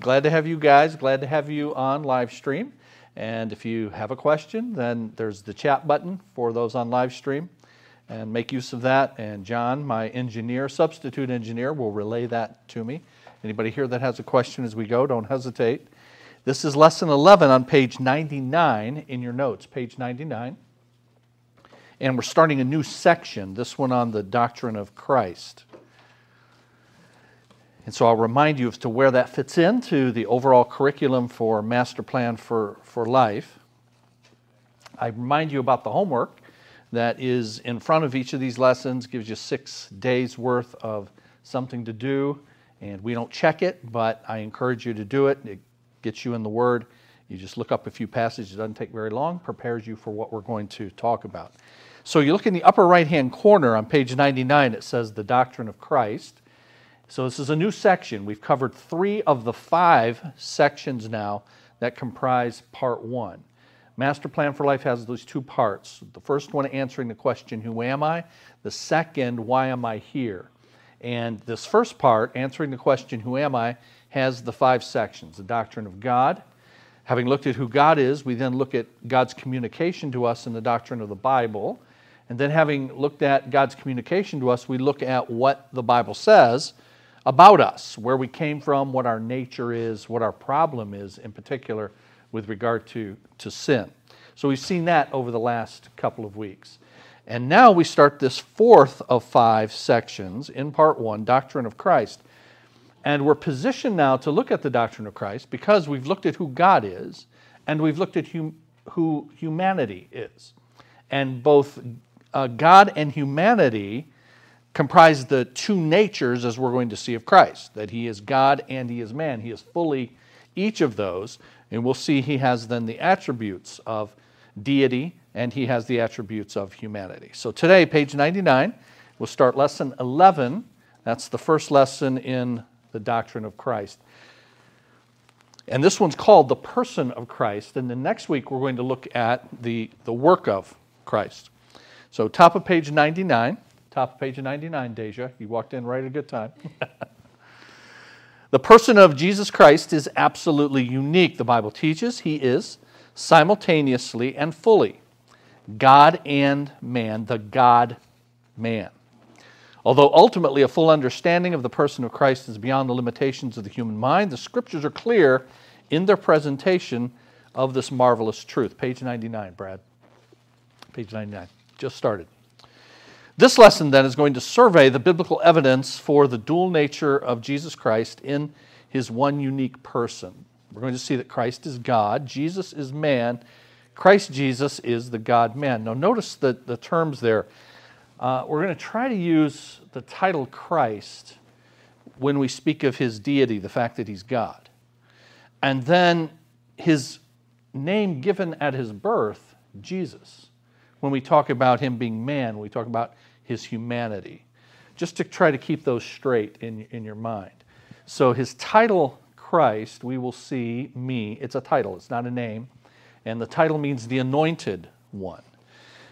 Glad to have you guys, glad to have you on live stream. And if you have a question, then there's the chat button for those on live stream. And make use of that. And John, my engineer, substitute engineer, will relay that to me. Anybody here that has a question as we go, don't hesitate. This is lesson 11 on page 99 in your notes, page 99. And we're starting a new section, this one on the doctrine of Christ. And so I'll remind you as to where that fits into the overall curriculum for Master Plan for, for Life. I remind you about the homework that is in front of each of these lessons, gives you six days worth of something to do. And we don't check it, but I encourage you to do it. It gets you in the Word. You just look up a few passages, it doesn't take very long, prepares you for what we're going to talk about. So you look in the upper right hand corner on page 99, it says the doctrine of Christ. So, this is a new section. We've covered three of the five sections now that comprise part one. Master Plan for Life has those two parts. The first one answering the question, Who am I? The second, Why am I here? And this first part, answering the question, Who am I? has the five sections the doctrine of God. Having looked at who God is, we then look at God's communication to us in the doctrine of the Bible. And then, having looked at God's communication to us, we look at what the Bible says about us, where we came from, what our nature is, what our problem is in particular with regard to, to sin. So we've seen that over the last couple of weeks. And now we start this fourth of five sections in part one, Doctrine of Christ. And we're positioned now to look at the doctrine of Christ because we've looked at who God is and we've looked at hum- who humanity is. And both uh, God and humanity comprise the two natures, as we're going to see, of Christ that he is God and he is man. He is fully each of those. And we'll see he has then the attributes of deity and he has the attributes of humanity. So today, page 99, we'll start lesson 11. That's the first lesson in the doctrine of Christ. And this one's called the person of Christ. And then next week, we're going to look at the, the work of Christ. So, top of page 99. Top of page 99, Deja. You walked in right at a good time. the person of Jesus Christ is absolutely unique, the Bible teaches. He is simultaneously and fully God and man, the God man. Although ultimately a full understanding of the person of Christ is beyond the limitations of the human mind, the scriptures are clear in their presentation of this marvelous truth. Page 99, Brad. Page 99. Just started. This lesson then is going to survey the biblical evidence for the dual nature of Jesus Christ in his one unique person. We're going to see that Christ is God, Jesus is man, Christ Jesus is the God man. Now, notice the, the terms there. Uh, we're going to try to use the title Christ when we speak of his deity, the fact that he's God. And then his name given at his birth, Jesus. When we talk about him being man, we talk about his humanity, just to try to keep those straight in, in your mind. So his title, Christ, we will see me. It's a title, it's not a name. And the title means the anointed one.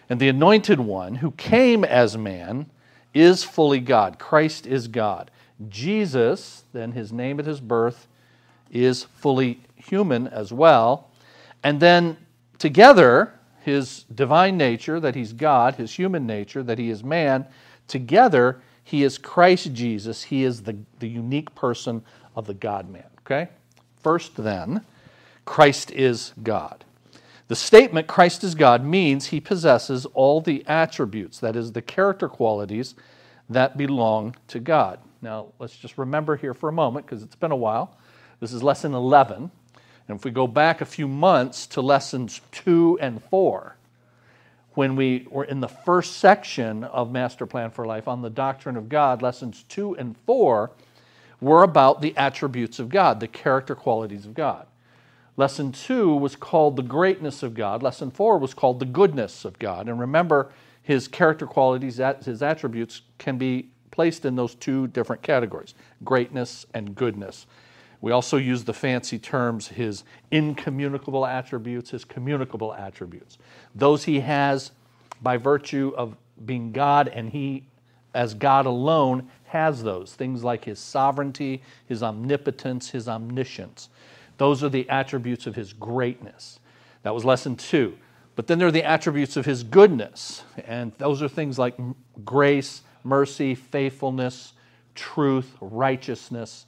And the anointed one who came as man is fully God. Christ is God. Jesus, then his name at his birth, is fully human as well. And then together, his divine nature, that he's God, his human nature, that he is man, together he is Christ Jesus. He is the, the unique person of the God man. Okay? First, then, Christ is God. The statement Christ is God means he possesses all the attributes, that is, the character qualities that belong to God. Now, let's just remember here for a moment, because it's been a while. This is lesson 11. And if we go back a few months to lessons two and four, when we were in the first section of Master Plan for Life on the doctrine of God, lessons two and four were about the attributes of God, the character qualities of God. Lesson two was called the greatness of God. Lesson four was called the goodness of God. And remember, his character qualities, his attributes can be placed in those two different categories greatness and goodness. We also use the fancy terms his incommunicable attributes, his communicable attributes. Those he has by virtue of being God and he, as God alone, has those things like his sovereignty, his omnipotence, his omniscience. Those are the attributes of his greatness. That was lesson two. But then there are the attributes of his goodness, and those are things like grace, mercy, faithfulness, truth, righteousness.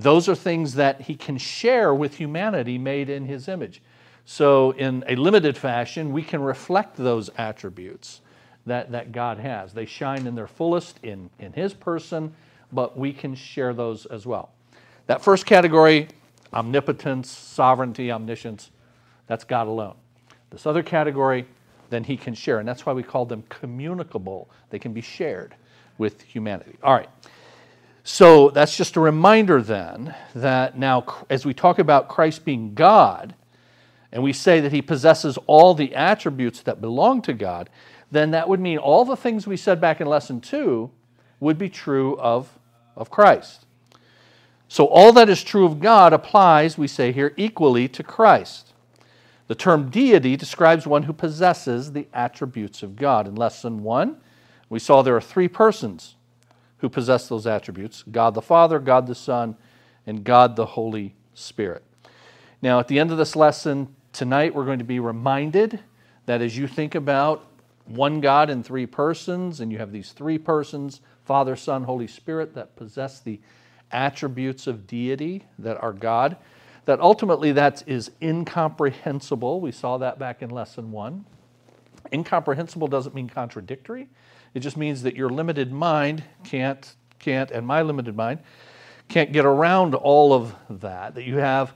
Those are things that he can share with humanity made in his image. So, in a limited fashion, we can reflect those attributes that, that God has. They shine in their fullest in, in his person, but we can share those as well. That first category, omnipotence, sovereignty, omniscience, that's God alone. This other category, then he can share. And that's why we call them communicable. They can be shared with humanity. All right. So that's just a reminder then that now, as we talk about Christ being God, and we say that he possesses all the attributes that belong to God, then that would mean all the things we said back in lesson two would be true of, of Christ. So all that is true of God applies, we say here, equally to Christ. The term deity describes one who possesses the attributes of God. In lesson one, we saw there are three persons who possess those attributes God the Father, God the Son, and God the Holy Spirit. Now, at the end of this lesson tonight, we're going to be reminded that as you think about one God in three persons, and you have these three persons Father, Son, Holy Spirit that possess the attributes of deity that are God that ultimately that is incomprehensible. We saw that back in lesson one. Incomprehensible doesn't mean contradictory. It just means that your limited mind can't, can't, and my limited mind can't get around all of that. That you have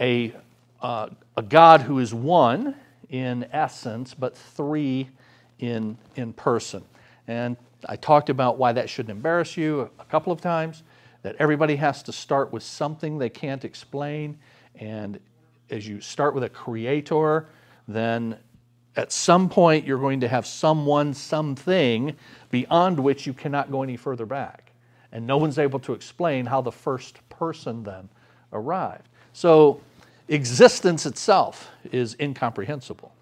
a, uh, a God who is one in essence, but three in, in person. And I talked about why that shouldn't embarrass you a couple of times that everybody has to start with something they can't explain. And as you start with a creator, then at some point you're going to have someone, something beyond which you cannot go any further back. And no one's able to explain how the first person then arrived. So existence itself is incomprehensible.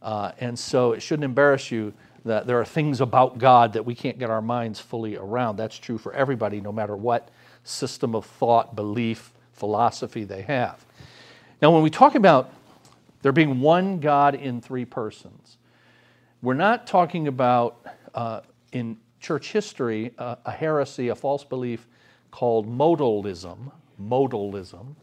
Uh, and so it shouldn't embarrass you that there are things about God that we can't get our minds fully around. That's true for everybody, no matter what system of thought, belief, philosophy they have. Now, when we talk about there being one God in three persons, we're not talking about uh, in church history uh, a heresy, a false belief called modalism. Modalism.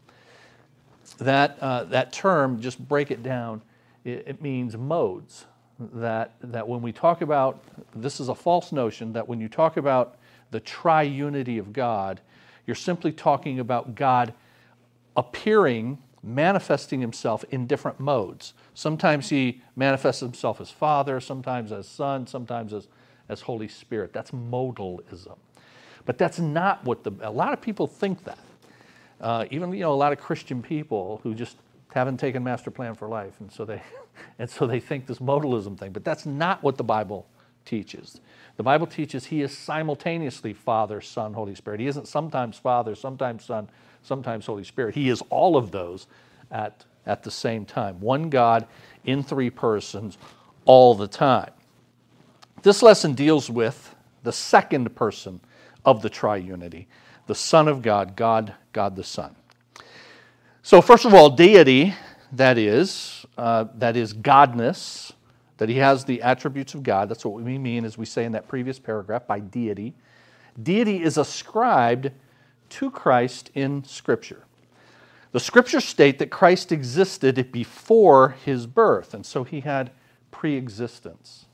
That, uh, that term, just break it down, it, it means modes. That, that when we talk about, this is a false notion, that when you talk about the triunity of God, you're simply talking about God appearing, manifesting himself in different modes. Sometimes he manifests himself as Father, sometimes as Son, sometimes as, as Holy Spirit. That's modalism. But that's not what the, a lot of people think that. Uh, even, you know, a lot of Christian people who just haven't taken master plan for life, and so they, and so they think this modalism thing. But that's not what the Bible teaches. The Bible teaches he is simultaneously Father, Son, Holy Spirit. He isn't sometimes Father, sometimes Son, sometimes Holy Spirit. He is all of those at, at the same time. One God in three persons all the time. This lesson deals with the second person of the triunity, the Son of God, God, God the Son. So, first of all, deity, that is, uh, that is godness, that he has the attributes of God. That's what we mean, as we say in that previous paragraph, by deity. Deity is ascribed to Christ in Scripture. The Scriptures state that Christ existed before his birth, and so he had pre existence.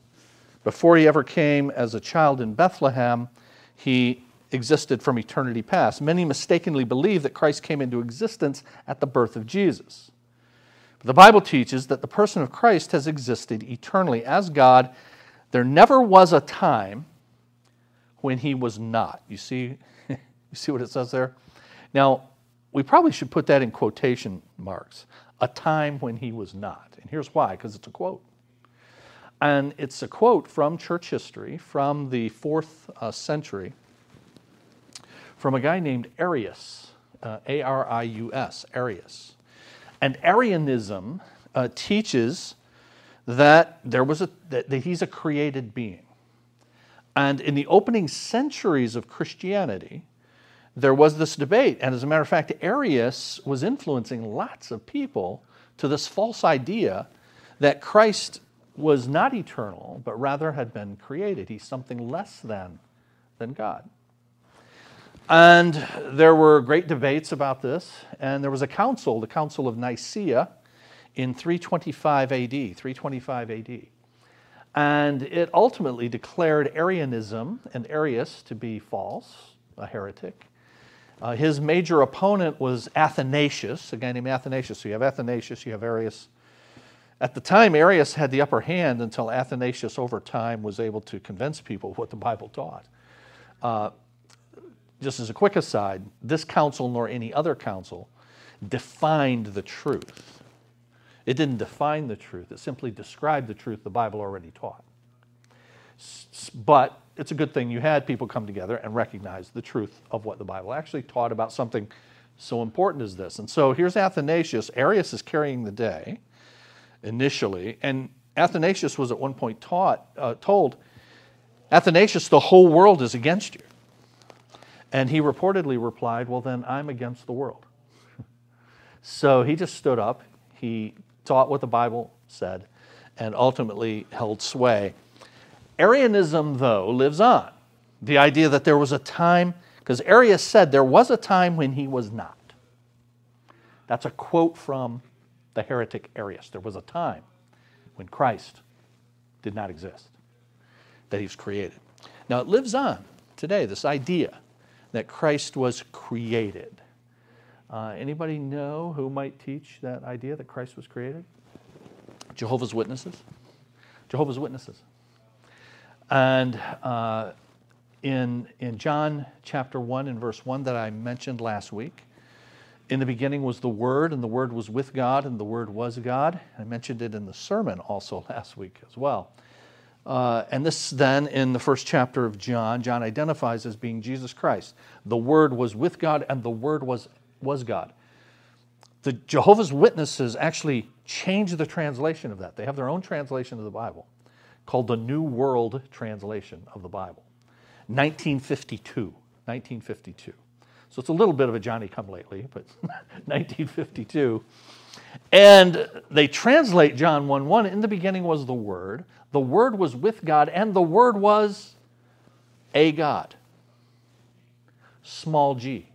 Before he ever came as a child in Bethlehem, he existed from eternity past. Many mistakenly believe that Christ came into existence at the birth of Jesus. But The Bible teaches that the person of Christ has existed eternally as God. There never was a time when he was not. You see, you see what it says there? Now, we probably should put that in quotation marks. A time when he was not. And here's why because it's a quote. And it's a quote from church history from the fourth uh, century from a guy named Arius, uh, A R I U S, Arius. And Arianism uh, teaches that there was a that, that he's a created being. And in the opening centuries of Christianity, there was this debate. And as a matter of fact, Arius was influencing lots of people to this false idea that Christ was not eternal, but rather had been created. He's something less than, than God. And there were great debates about this, and there was a council, the Council of Nicaea, in 325 AD, 325 AD. And it ultimately declared Arianism and Arius to be false, a heretic. Uh, his major opponent was Athanasius, a guy named Athanasius. So you have Athanasius, you have Arius. At the time, Arius had the upper hand until Athanasius, over time, was able to convince people what the Bible taught. Uh, just as a quick aside, this council nor any other council defined the truth. It didn't define the truth, it simply described the truth the Bible already taught. But it's a good thing you had people come together and recognize the truth of what the Bible actually taught about something so important as this. And so here's Athanasius. Arius is carrying the day initially, and Athanasius was at one point taught, uh, told, Athanasius, the whole world is against you. And he reportedly replied, Well, then I'm against the world. so he just stood up, he taught what the Bible said, and ultimately held sway. Arianism, though, lives on. The idea that there was a time, because Arius said there was a time when he was not. That's a quote from the heretic Arius. There was a time when Christ did not exist, that he was created. Now it lives on today, this idea that Christ was created. Uh, anybody know who might teach that idea that Christ was created? Jehovah's Witnesses. Jehovah's Witnesses. And uh, in, in John chapter 1 and verse 1 that I mentioned last week, in the beginning was the Word, and the Word was with God, and the Word was God. I mentioned it in the sermon also last week as well. Uh, and this then in the first chapter of John, John identifies as being Jesus Christ. The Word was with God, and the Word was, was God. The Jehovah's Witnesses actually changed the translation of that. They have their own translation of the Bible called the New World Translation of the Bible. 1952. 1952. So it's a little bit of a Johnny come lately, but 1952. And they translate John 1 1. In the beginning was the Word. The Word was with God, and the Word was a God. Small g.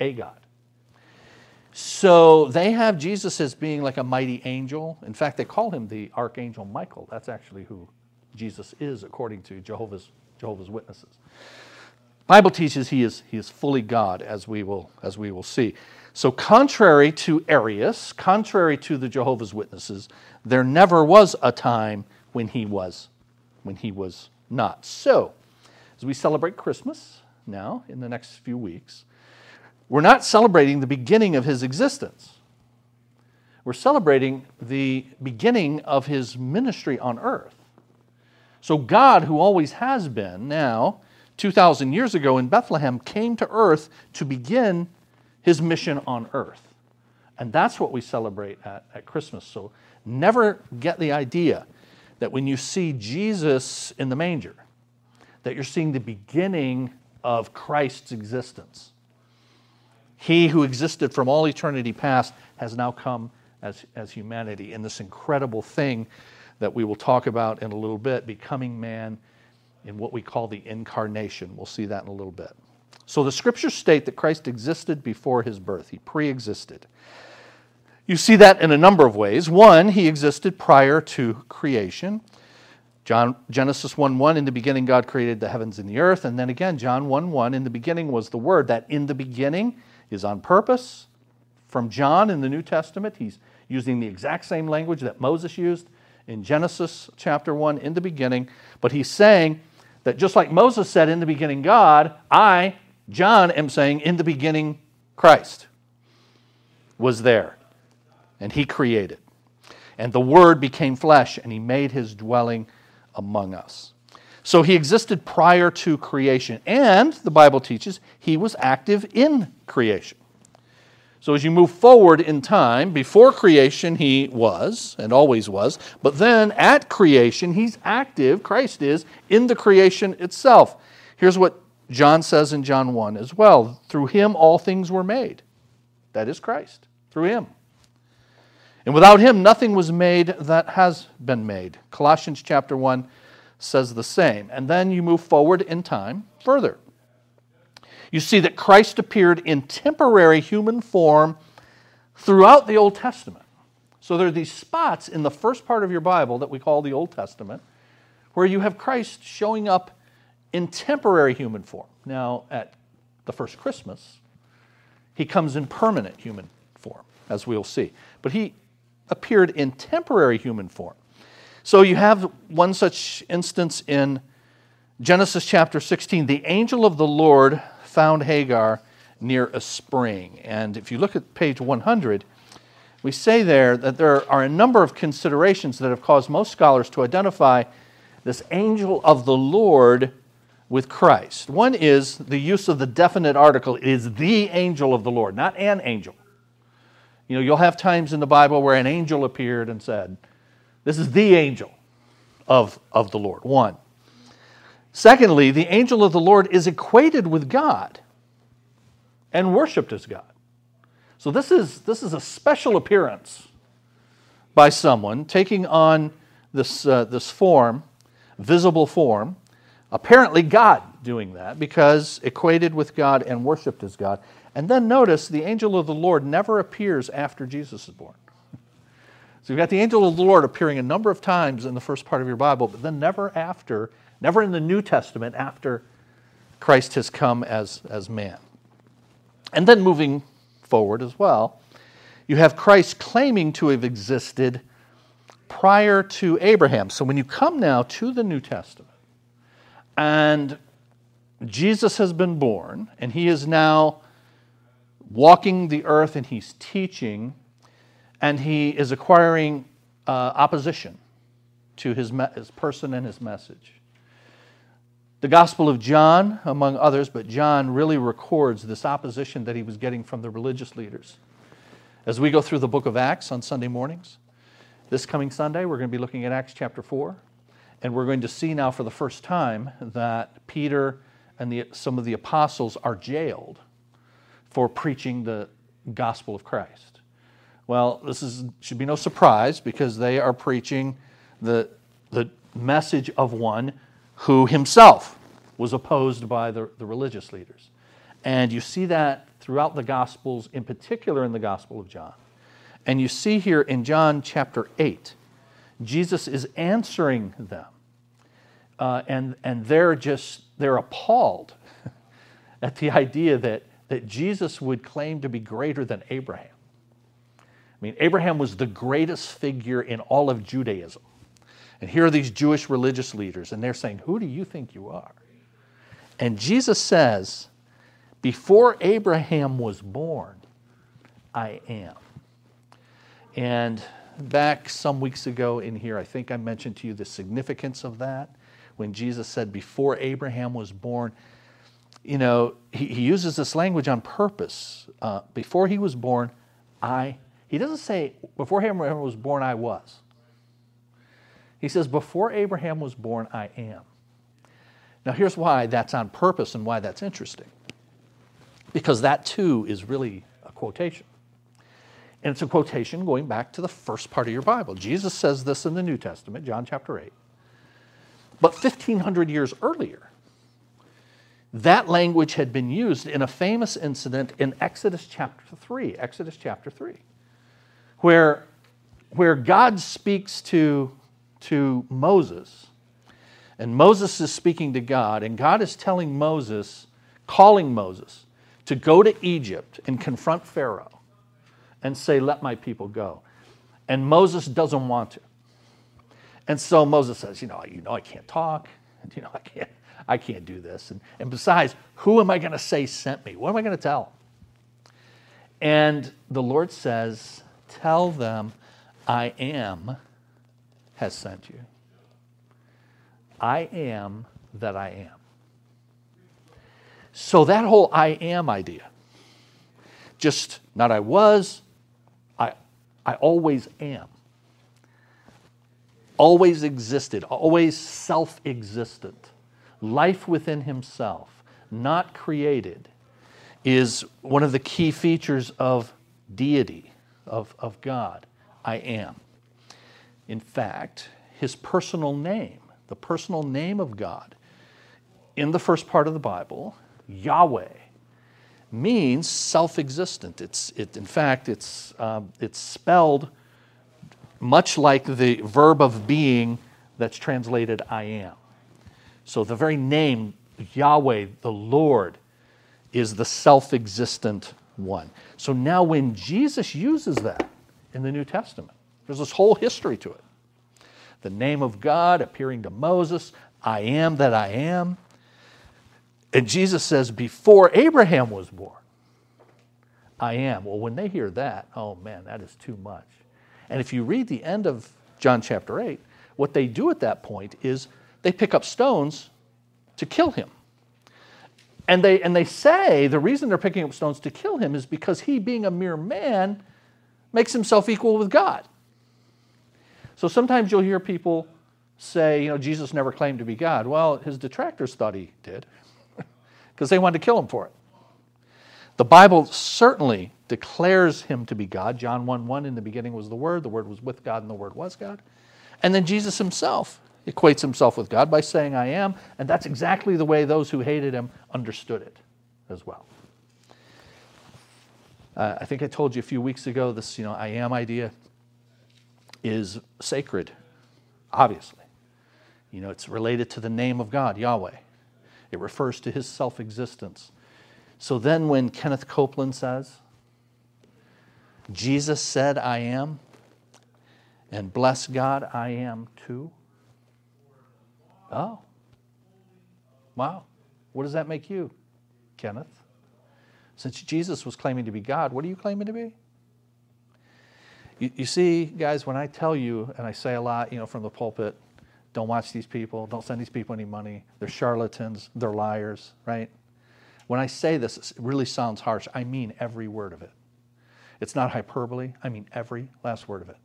A God. So they have Jesus as being like a mighty angel. In fact, they call him the Archangel Michael. That's actually who Jesus is, according to Jehovah's, Jehovah's Witnesses. Bible teaches he is, he is fully God, as we, will, as we will see. So, contrary to Arius, contrary to the Jehovah's Witnesses, there never was a time when he was, when he was not. So, as we celebrate Christmas now in the next few weeks, we're not celebrating the beginning of his existence. We're celebrating the beginning of his ministry on earth. So, God, who always has been, now, 2,000 years ago in Bethlehem, came to earth to begin his mission on earth. And that's what we celebrate at, at Christmas. So, never get the idea that when you see Jesus in the manger, that you're seeing the beginning of Christ's existence. He who existed from all eternity past has now come as, as humanity in this incredible thing that we will talk about in a little bit, becoming man in what we call the incarnation. We'll see that in a little bit. So the scriptures state that Christ existed before his birth, he pre existed. You see that in a number of ways. One, he existed prior to creation. John, Genesis 1 1, in the beginning, God created the heavens and the earth. And then again, John 1 1, in the beginning was the Word. That in the beginning is on purpose. From John in the New Testament, he's using the exact same language that Moses used in Genesis chapter 1 in the beginning. But he's saying that just like Moses said, in the beginning, God, I, John, am saying, in the beginning, Christ was there. And he created. And the Word became flesh, and he made his dwelling among us. So he existed prior to creation. And the Bible teaches he was active in creation. So as you move forward in time, before creation he was and always was, but then at creation he's active, Christ is, in the creation itself. Here's what John says in John 1 as well through him all things were made. That is Christ, through him. And without him nothing was made that has been made. Colossians chapter 1 says the same. And then you move forward in time further you see that Christ appeared in temporary human form throughout the Old Testament. So there are these spots in the first part of your Bible that we call the Old Testament where you have Christ showing up in temporary human form. Now, at the first Christmas, he comes in permanent human form, as we'll see. But he appeared in temporary human form. So you have one such instance in Genesis chapter 16. The angel of the Lord found Hagar near a spring. And if you look at page 100, we say there that there are a number of considerations that have caused most scholars to identify this angel of the Lord with Christ. One is the use of the definite article, it is the angel of the Lord, not an angel. You know, you'll have times in the Bible where an angel appeared and said, This is the angel of, of the Lord. One. Secondly, the angel of the Lord is equated with God and worshiped as God. So this is, this is a special appearance by someone taking on this, uh, this form, visible form, apparently God doing that because equated with God and worshiped as God. And then notice the angel of the Lord never appears after Jesus is born. So you've got the angel of the Lord appearing a number of times in the first part of your Bible, but then never after Never in the New Testament after Christ has come as, as man. And then moving forward as well, you have Christ claiming to have existed prior to Abraham. So when you come now to the New Testament, and Jesus has been born, and he is now walking the earth and he's teaching, and he is acquiring uh, opposition to his, me- his person and his message. The Gospel of John, among others, but John really records this opposition that he was getting from the religious leaders. As we go through the book of Acts on Sunday mornings, this coming Sunday, we're going to be looking at Acts chapter 4, and we're going to see now for the first time that Peter and the, some of the apostles are jailed for preaching the gospel of Christ. Well, this is, should be no surprise because they are preaching the, the message of one who himself was opposed by the, the religious leaders. And you see that throughout the Gospels, in particular in the Gospel of John. And you see here in John chapter 8, Jesus is answering them. Uh, and, and they're just, they're appalled at the idea that, that Jesus would claim to be greater than Abraham. I mean, Abraham was the greatest figure in all of Judaism. And here are these Jewish religious leaders, and they're saying, Who do you think you are? And Jesus says, Before Abraham was born, I am. And back some weeks ago in here, I think I mentioned to you the significance of that when Jesus said, Before Abraham was born, you know, he, he uses this language on purpose. Uh, before he was born, I, he doesn't say, Before Abraham was born, I was. He says, Before Abraham was born, I am. Now, here's why that's on purpose and why that's interesting. Because that too is really a quotation. And it's a quotation going back to the first part of your Bible. Jesus says this in the New Testament, John chapter 8. But 1,500 years earlier, that language had been used in a famous incident in Exodus chapter 3. Exodus chapter 3, where, where God speaks to to Moses. And Moses is speaking to God, and God is telling Moses, calling Moses, to go to Egypt and confront Pharaoh and say, Let my people go. And Moses doesn't want to. And so Moses says, You know, you know I can't talk. You know, I can't, I can't do this. And, and besides, who am I going to say sent me? What am I going to tell? And the Lord says, Tell them I am has sent you. I am that I am. So, that whole I am idea, just not I was, I, I always am. Always existed, always self existent. Life within himself, not created, is one of the key features of deity, of, of God. I am. In fact, his personal name, the personal name of God, in the first part of the Bible, Yahweh, means self-existent. It's, it, in fact, it's, um, it's spelled much like the verb of being that's translated I am. So the very name, Yahweh, the Lord, is the self-existent one. So now when Jesus uses that in the New Testament, there's this whole history to it. The name of God appearing to Moses, I am that I am. And Jesus says, Before Abraham was born, I am. Well, when they hear that, oh man, that is too much. And if you read the end of John chapter 8, what they do at that point is they pick up stones to kill him. And they, and they say the reason they're picking up stones to kill him is because he, being a mere man, makes himself equal with God. So sometimes you'll hear people say, you know, Jesus never claimed to be God. Well, his detractors thought he did because they wanted to kill him for it. The Bible certainly declares him to be God. John 1 1, in the beginning was the Word, the Word was with God, and the Word was God. And then Jesus himself equates himself with God by saying, I am. And that's exactly the way those who hated him understood it as well. Uh, I think I told you a few weeks ago this, you know, I am idea is sacred, obviously. You know, it's related to the name of God, Yahweh. It refers to his self existence. So then, when Kenneth Copeland says, Jesus said, I am, and bless God, I am too. Oh, wow. What does that make you, Kenneth? Since Jesus was claiming to be God, what are you claiming to be? You, you, see, guys, when I tell you, and I say a lot, you know, from the pulpit, don't watch these people, don't send these people any money, they're charlatans, they're liars, right? When I say this, it really sounds harsh. I mean every word of it. It's not hyperbole, I mean every last word of it.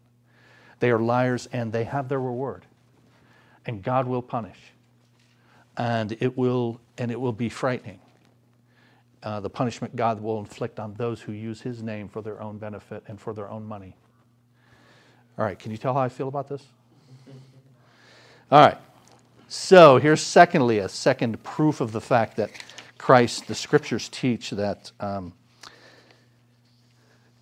They are liars and they have their reward. And God will punish. And it will, and it will be frightening. Uh, the punishment God will inflict on those who use His name for their own benefit and for their own money. All right, can you tell how I feel about this? All right. So here's secondly a second proof of the fact that Christ, the scriptures teach that um,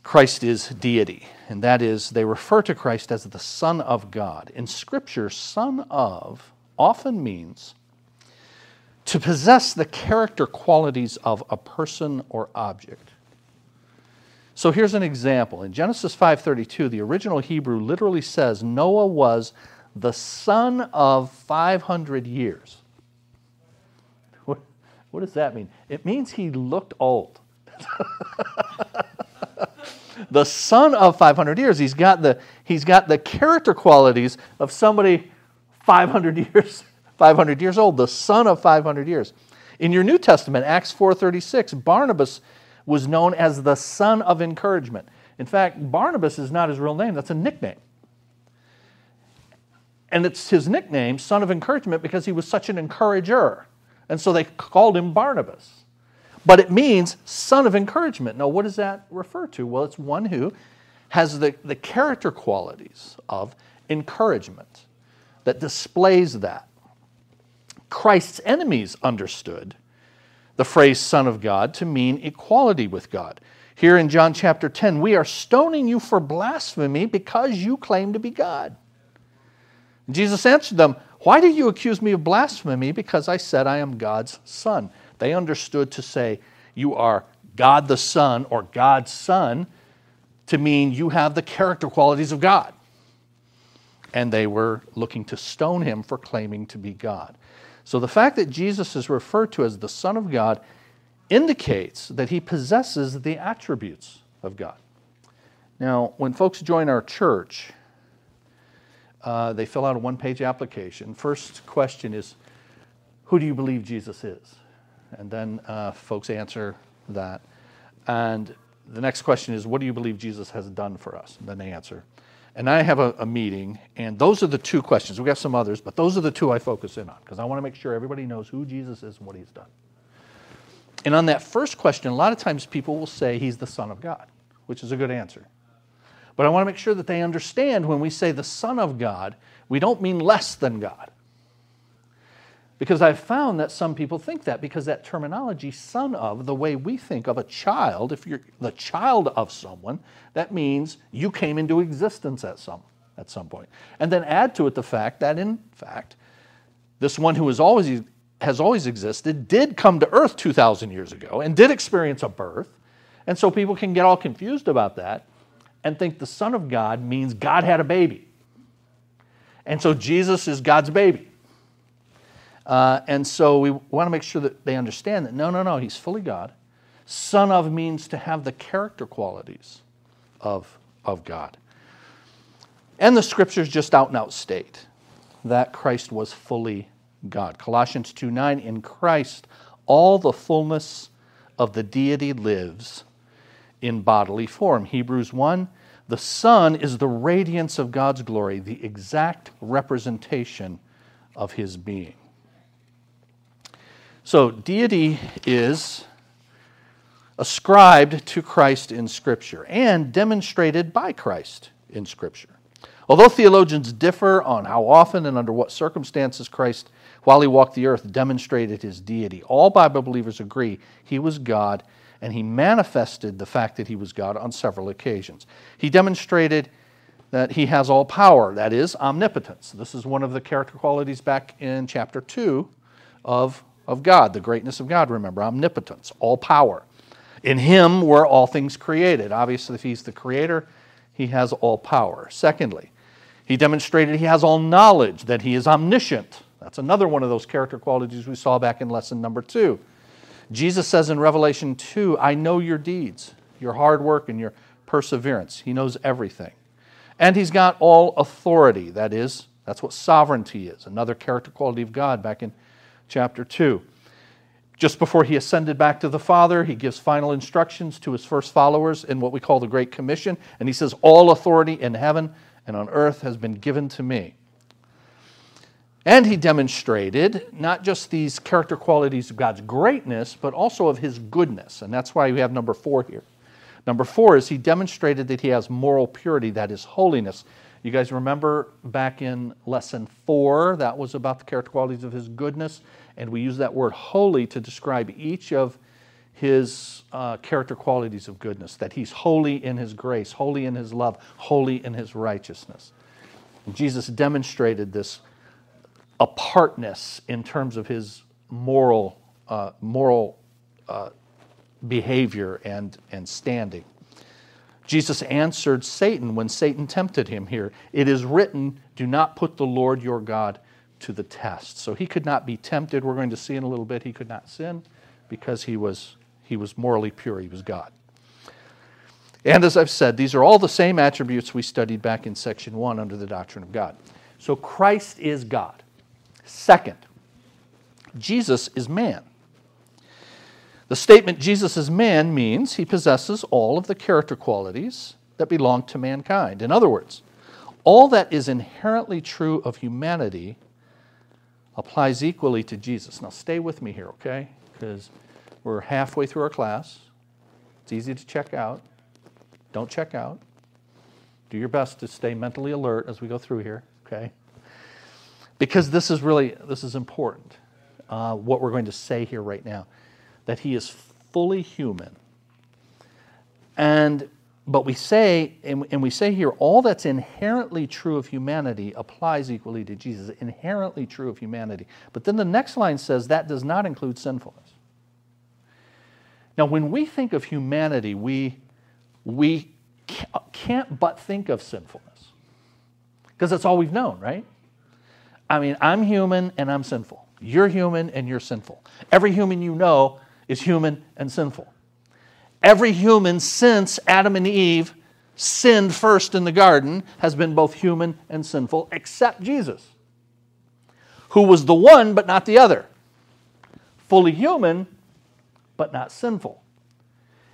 Christ is deity, and that is, they refer to Christ as the Son of God. In Scripture, Son of often means to possess the character qualities of a person or object. So here's an example. In Genesis 5:32, the original Hebrew literally says Noah was the son of 500 years. What, what does that mean? It means he looked old. the son of 500 years. He's got the, he's got the character qualities of somebody 500 years, 500 years old, the son of 500 years. In your New Testament, Acts 4:36, Barnabas was known as the son of encouragement. In fact, Barnabas is not his real name, that's a nickname. And it's his nickname, son of encouragement, because he was such an encourager. And so they called him Barnabas. But it means son of encouragement. Now, what does that refer to? Well, it's one who has the, the character qualities of encouragement that displays that. Christ's enemies understood the phrase Son of God to mean equality with God. Here in John chapter 10, we are stoning you for blasphemy because you claim to be God. Jesus answered them, Why do you accuse me of blasphemy? Because I said I am God's Son. They understood to say, You are God the Son or God's Son to mean you have the character qualities of God. And they were looking to stone him for claiming to be God. So the fact that Jesus is referred to as the Son of God indicates that he possesses the attributes of God. Now, when folks join our church, uh, they fill out a one page application. First question is Who do you believe Jesus is? And then uh, folks answer that. And the next question is, what do you believe Jesus has done for us? And then they answer. And I have a, a meeting, and those are the two questions. We got some others, but those are the two I focus in on because I want to make sure everybody knows who Jesus is and what he's done. And on that first question, a lot of times people will say he's the Son of God, which is a good answer. But I want to make sure that they understand when we say the Son of God, we don't mean less than God. Because I've found that some people think that because that terminology, son of, the way we think of a child, if you're the child of someone, that means you came into existence at some, at some point. And then add to it the fact that, in fact, this one who has always, has always existed did come to earth 2,000 years ago and did experience a birth. And so people can get all confused about that and think the Son of God means God had a baby. And so Jesus is God's baby. Uh, and so we want to make sure that they understand that no, no, no, he's fully God. Son of means to have the character qualities of, of God. And the scriptures just out and out state that Christ was fully God. Colossians 2 9, in Christ, all the fullness of the deity lives in bodily form. Hebrews 1, the Son is the radiance of God's glory, the exact representation of his being. So, deity is ascribed to Christ in Scripture and demonstrated by Christ in Scripture. Although theologians differ on how often and under what circumstances Christ, while he walked the earth, demonstrated his deity, all Bible believers agree he was God and he manifested the fact that he was God on several occasions. He demonstrated that he has all power, that is, omnipotence. This is one of the character qualities back in chapter 2 of of God, the greatness of God, remember, omnipotence, all power. In Him were all things created. Obviously, if He's the creator, He has all power. Secondly, He demonstrated He has all knowledge, that He is omniscient. That's another one of those character qualities we saw back in lesson number two. Jesus says in Revelation 2, I know your deeds, your hard work, and your perseverance. He knows everything. And He's got all authority. That is, that's what sovereignty is, another character quality of God back in chapter 2. Just before he ascended back to the Father, he gives final instructions to his first followers in what we call the Great Commission. And he says, All authority in heaven and on earth has been given to me. And he demonstrated not just these character qualities of God's greatness, but also of his goodness. And that's why we have number four here. Number four is he demonstrated that he has moral purity, that is holiness. You guys remember back in lesson four, that was about the character qualities of his goodness, and we use that word holy to describe each of his uh, character qualities of goodness that he's holy in his grace, holy in his love, holy in his righteousness. And Jesus demonstrated this apartness in terms of his moral, uh, moral uh, behavior and, and standing. Jesus answered Satan when Satan tempted him here. It is written, Do not put the Lord your God to the test. So he could not be tempted. We're going to see in a little bit he could not sin because he was, he was morally pure. He was God. And as I've said, these are all the same attributes we studied back in section one under the doctrine of God. So Christ is God. Second, Jesus is man. The statement Jesus is man means he possesses all of the character qualities that belong to mankind. In other words, all that is inherently true of humanity applies equally to Jesus. Now, stay with me here, okay? Because we're halfway through our class. It's easy to check out. Don't check out. Do your best to stay mentally alert as we go through here, okay? Because this is really this is important. Uh, what we're going to say here right now that he is fully human. And but we say, and, we say here, all that's inherently true of humanity applies equally to Jesus. Inherently true of humanity. But then the next line says that does not include sinfulness. Now, when we think of humanity, we, we can't but think of sinfulness because that's all we've known, right? I mean, I'm human and I'm sinful. You're human and you're sinful. Every human you know is human and sinful. Every human since Adam and Eve sinned first in the garden has been both human and sinful, except Jesus, who was the one but not the other, fully human but not sinful.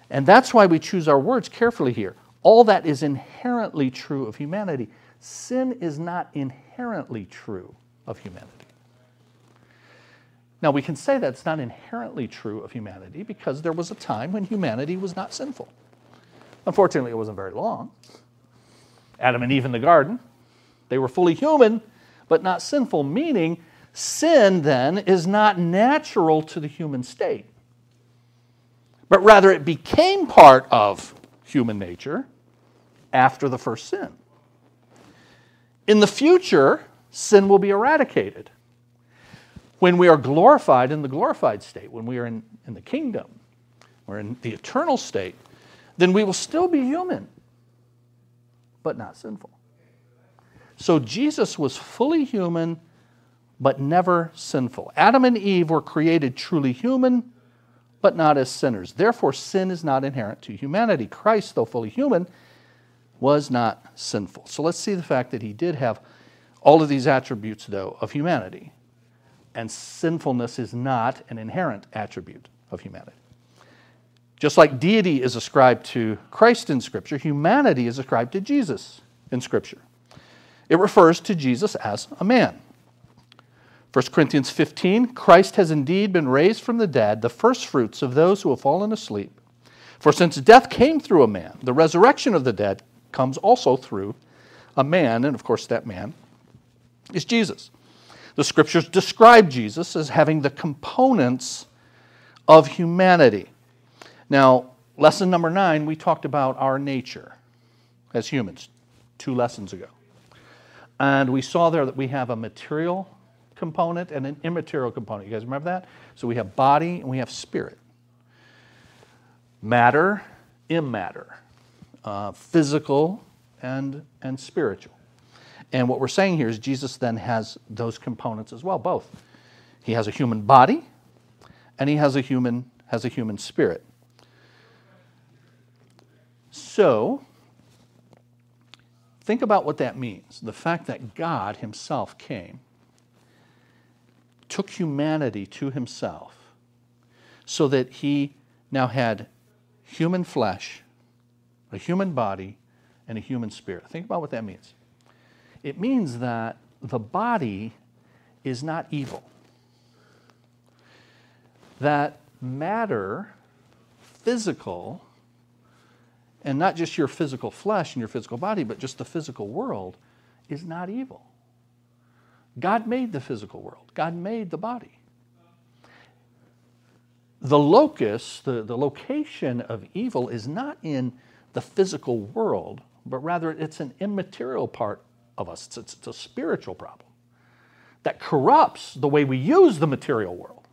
And that's why we choose our words carefully here. All that is inherently true of humanity. Sin is not inherently true of humanity. Now, we can say that's not inherently true of humanity because there was a time when humanity was not sinful. Unfortunately, it wasn't very long. Adam and Eve in the garden, they were fully human, but not sinful, meaning sin then is not natural to the human state, but rather it became part of human nature after the first sin. In the future, sin will be eradicated. When we are glorified in the glorified state, when we are in, in the kingdom, or in the eternal state, then we will still be human, but not sinful. So Jesus was fully human, but never sinful. Adam and Eve were created truly human, but not as sinners. Therefore, sin is not inherent to humanity. Christ, though fully human, was not sinful. So let's see the fact that he did have all of these attributes, though, of humanity. And sinfulness is not an inherent attribute of humanity. Just like deity is ascribed to Christ in Scripture, humanity is ascribed to Jesus in Scripture. It refers to Jesus as a man. 1 Corinthians 15 Christ has indeed been raised from the dead, the firstfruits of those who have fallen asleep. For since death came through a man, the resurrection of the dead comes also through a man, and of course, that man is Jesus. The scriptures describe Jesus as having the components of humanity. Now, lesson number nine, we talked about our nature as humans two lessons ago. And we saw there that we have a material component and an immaterial component. You guys remember that? So we have body and we have spirit. Matter, immatter, uh, physical, and, and spiritual. And what we're saying here is Jesus then has those components as well, both. He has a human body and he has a human, has a human spirit. So, Think about what that means. The fact that God Himself came, took humanity to Himself, so that He now had human flesh, a human body, and a human spirit. Think about what that means. It means that the body is not evil, that matter, physical, and not just your physical flesh and your physical body, but just the physical world, is not evil. God made the physical world, God made the body. The locus, the, the location of evil, is not in the physical world, but rather it's an immaterial part of us. It's, it's, it's a spiritual problem that corrupts the way we use the material world.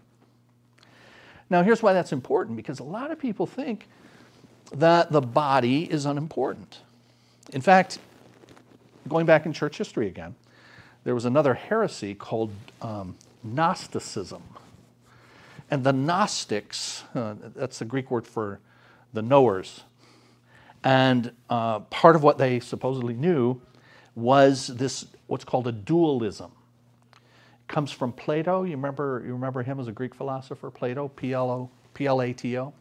Now, here's why that's important because a lot of people think that the body is unimportant. In fact, going back in church history again, there was another heresy called um, Gnosticism. And the Gnostics, uh, that's the Greek word for the knowers, and uh, part of what they supposedly knew was this, what's called a dualism. It comes from Plato. You remember, you remember him as a Greek philosopher, Plato, P-L-O, P-L-A-T-O?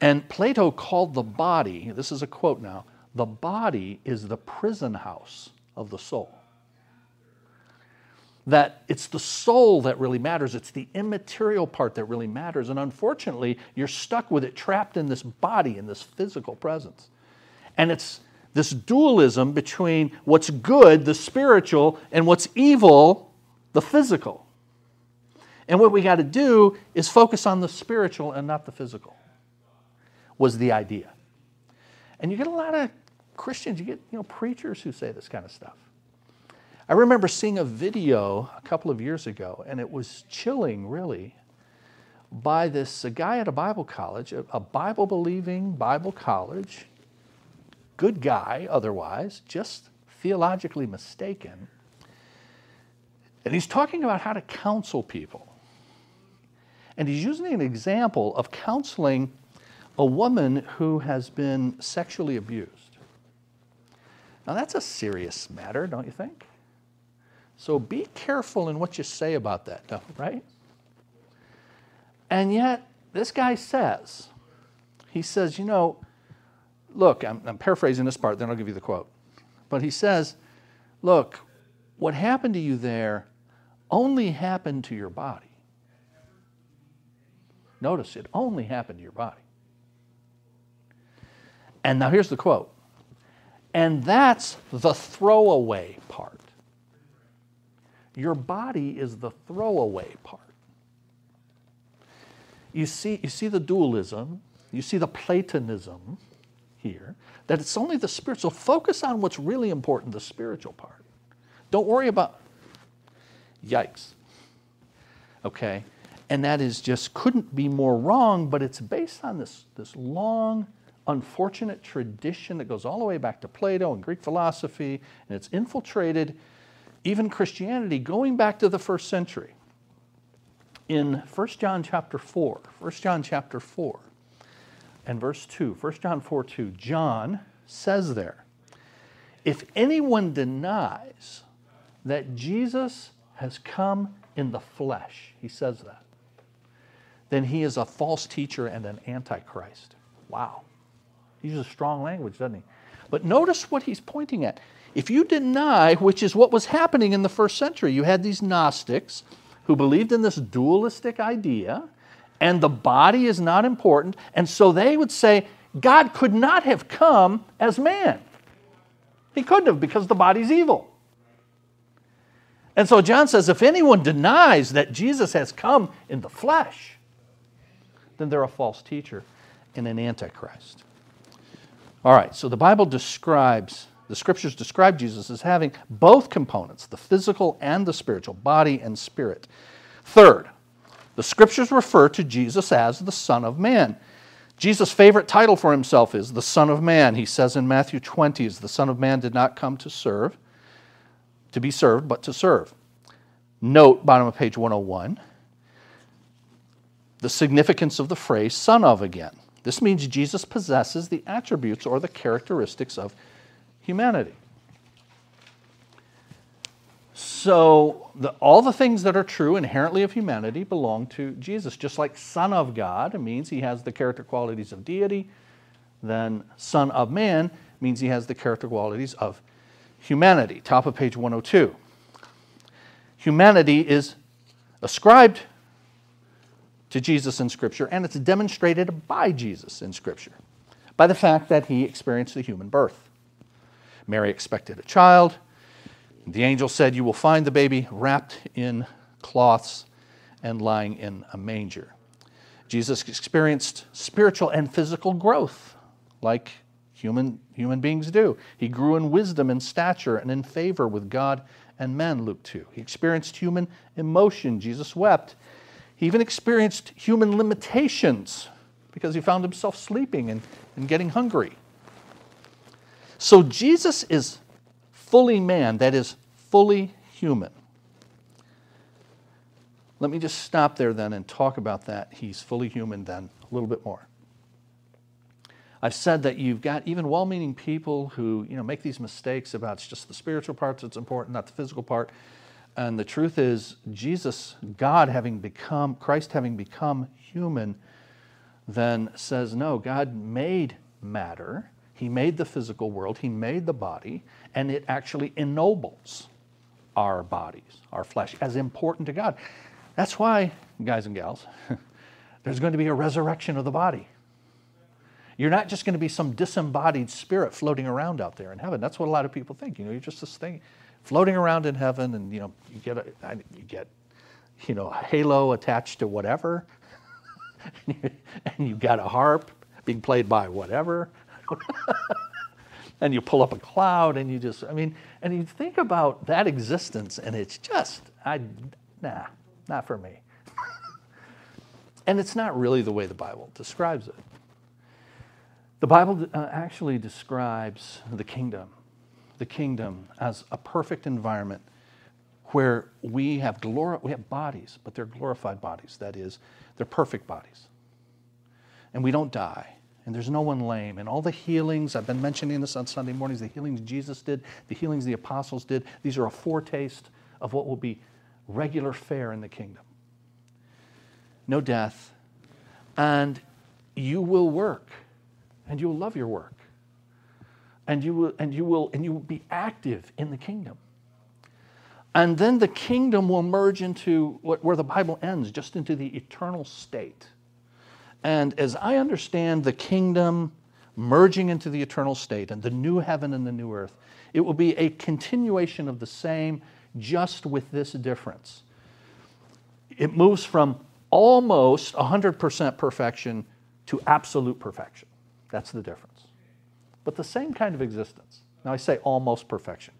And Plato called the body, this is a quote now, the body is the prison house of the soul. That it's the soul that really matters, it's the immaterial part that really matters. And unfortunately, you're stuck with it trapped in this body, in this physical presence. And it's this dualism between what's good, the spiritual, and what's evil, the physical. And what we got to do is focus on the spiritual and not the physical was the idea. And you get a lot of Christians, you get you know, preachers who say this kind of stuff. I remember seeing a video a couple of years ago, and it was chilling, really, by this guy at a Bible college, a Bible believing Bible college, good guy otherwise, just theologically mistaken. And he's talking about how to counsel people. And he's using an example of counseling a woman who has been sexually abused. Now, that's a serious matter, don't you think? So be careful in what you say about that, right? And yet, this guy says he says, you know, look, I'm, I'm paraphrasing this part, then I'll give you the quote. But he says, look, what happened to you there only happened to your body. Notice it only happened to your body. And now here's the quote. And that's the throwaway part. Your body is the throwaway part. You see, you see the dualism, you see the Platonism here, that it's only the spiritual. Focus on what's really important, the spiritual part. Don't worry about, yikes. Okay? And that is just couldn't be more wrong, but it's based on this, this long, unfortunate tradition that goes all the way back to Plato and Greek philosophy, and it's infiltrated even Christianity going back to the first century. In 1 John chapter 4, 1 John chapter 4, and verse 2, 1 John 4 2, John says there, if anyone denies that Jesus has come in the flesh, he says that, then he is a false teacher and an antichrist. Wow. He uses strong language, doesn't he? But notice what he's pointing at. If you deny, which is what was happening in the first century, you had these Gnostics who believed in this dualistic idea, and the body is not important, and so they would say, God could not have come as man. He couldn't have because the body's evil. And so John says if anyone denies that Jesus has come in the flesh, then they're a false teacher and an antichrist. All right, so the Bible describes, the scriptures describe Jesus as having both components, the physical and the spiritual, body and spirit. Third, the scriptures refer to Jesus as the Son of Man. Jesus' favorite title for himself is the Son of Man. He says in Matthew 20, as the Son of Man did not come to serve, to be served, but to serve. Note, bottom of page 101, the significance of the phrase son of again. This means Jesus possesses the attributes or the characteristics of humanity. So, the, all the things that are true inherently of humanity belong to Jesus. Just like Son of God means he has the character qualities of deity, then Son of Man means he has the character qualities of humanity. Top of page 102. Humanity is ascribed to Jesus in Scripture, and it's demonstrated by Jesus in Scripture by the fact that he experienced the human birth. Mary expected a child. The angel said, You will find the baby wrapped in cloths and lying in a manger. Jesus experienced spiritual and physical growth like human, human beings do. He grew in wisdom and stature and in favor with God and men, Luke 2. He experienced human emotion. Jesus wept. He even experienced human limitations because he found himself sleeping and, and getting hungry. So Jesus is fully man, that is, fully human. Let me just stop there then and talk about that. He's fully human then a little bit more. I've said that you've got even well meaning people who you know, make these mistakes about it's just the spiritual part that's important, not the physical part. And the truth is, Jesus, God having become, Christ having become human, then says, no, God made matter. He made the physical world, He made the body, and it actually ennobles our bodies, our flesh, as important to God. That's why, guys and gals, there's going to be a resurrection of the body. You're not just going to be some disembodied spirit floating around out there in heaven. That's what a lot of people think. You know, you're just this thing floating around in heaven, and you know you get a, you get you know a halo attached to whatever, and you've got a harp being played by whatever. and you pull up a cloud and you just i mean and you think about that existence and it's just i nah not for me and it's not really the way the bible describes it the bible uh, actually describes the kingdom the kingdom as a perfect environment where we have glor- we have bodies, but they're glorified bodies. That is, they're perfect bodies. And we don't die. And there's no one lame. And all the healings, I've been mentioning this on Sunday mornings, the healings Jesus did, the healings the apostles did, these are a foretaste of what will be regular fare in the kingdom. No death. And you will work and you will love your work. And you will, and you will, and you will be active in the kingdom. And then the kingdom will merge into what, where the Bible ends, just into the eternal state. And as I understand the kingdom merging into the eternal state and the new heaven and the new earth, it will be a continuation of the same, just with this difference. It moves from almost 100% perfection to absolute perfection. That's the difference. But the same kind of existence. Now, I say almost perfection.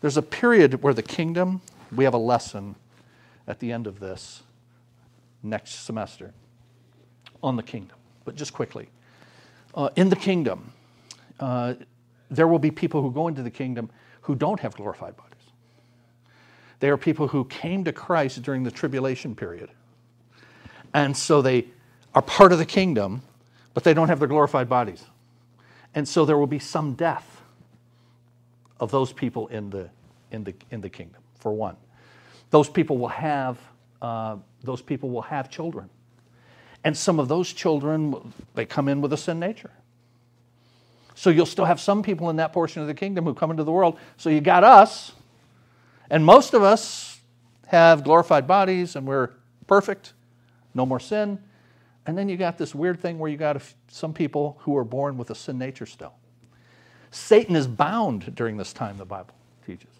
There's a period where the kingdom, we have a lesson at the end of this next semester on the kingdom. But just quickly, uh, in the kingdom, uh, there will be people who go into the kingdom who don't have glorified bodies. They are people who came to Christ during the tribulation period. And so they are part of the kingdom, but they don't have their glorified bodies. And so there will be some death of those people in the, in the, in the kingdom, for one. Those people will have, uh, those people will have children. And some of those children, they come in with a sin nature. So you'll still have some people in that portion of the kingdom who come into the world. So you got us, and most of us have glorified bodies and we're perfect, no more sin. And then you got this weird thing where you got some people who are born with a sin nature still. Satan is bound during this time, the Bible teaches.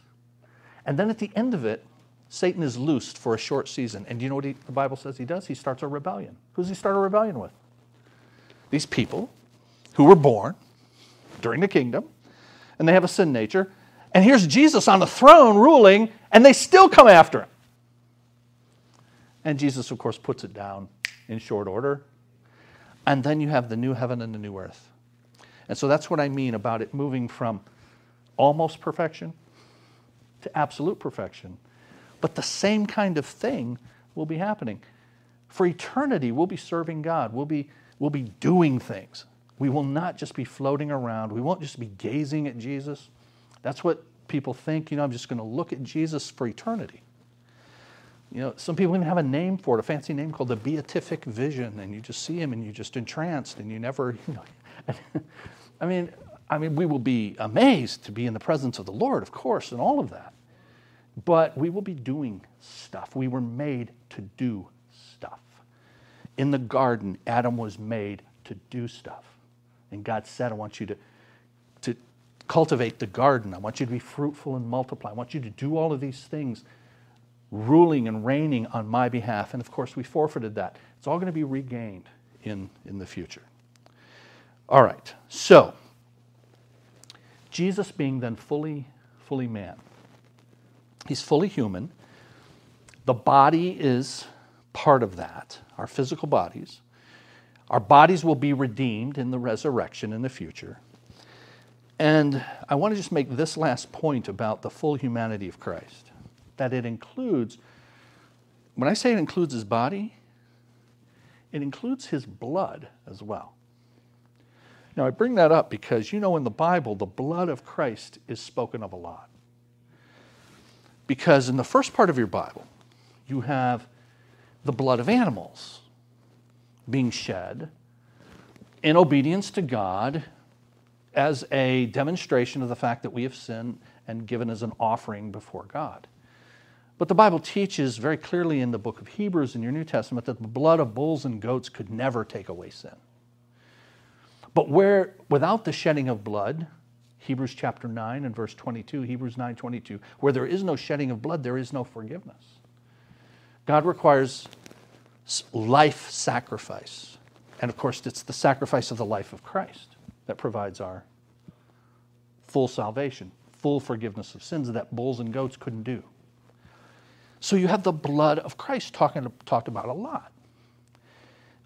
And then at the end of it, Satan is loosed for a short season. And do you know what he, the Bible says he does? He starts a rebellion. Who does he start a rebellion with? These people who were born during the kingdom, and they have a sin nature. And here's Jesus on the throne ruling, and they still come after him. And Jesus, of course, puts it down in short order. And then you have the new heaven and the new earth. And so that's what I mean about it moving from almost perfection to absolute perfection. But the same kind of thing will be happening. For eternity, we'll be serving God. We'll be, we'll be doing things. We will not just be floating around. We won't just be gazing at Jesus. That's what people think. You know, I'm just going to look at Jesus for eternity. You know, some people even have a name for it, a fancy name called the beatific vision, and you just see him and you're just entranced and you never, you know. I mean, I mean, we will be amazed to be in the presence of the Lord, of course, and all of that. But we will be doing stuff. We were made to do stuff. In the garden, Adam was made to do stuff. And God said, I want you to, to cultivate the garden. I want you to be fruitful and multiply. I want you to do all of these things, ruling and reigning on my behalf. And of course, we forfeited that. It's all going to be regained in, in the future. All right, so Jesus being then fully, fully man. He's fully human. The body is part of that, our physical bodies. Our bodies will be redeemed in the resurrection in the future. And I want to just make this last point about the full humanity of Christ that it includes, when I say it includes his body, it includes his blood as well. Now, I bring that up because you know in the Bible, the blood of Christ is spoken of a lot. Because in the first part of your Bible, you have the blood of animals being shed in obedience to God as a demonstration of the fact that we have sinned and given as an offering before God. But the Bible teaches very clearly in the book of Hebrews in your New Testament that the blood of bulls and goats could never take away sin. But where without the shedding of blood, Hebrews chapter 9 and verse 22, Hebrews 9 22, where there is no shedding of blood, there is no forgiveness. God requires life sacrifice. And of course, it's the sacrifice of the life of Christ that provides our full salvation, full forgiveness of sins that bulls and goats couldn't do. So you have the blood of Christ talking, talked about a lot.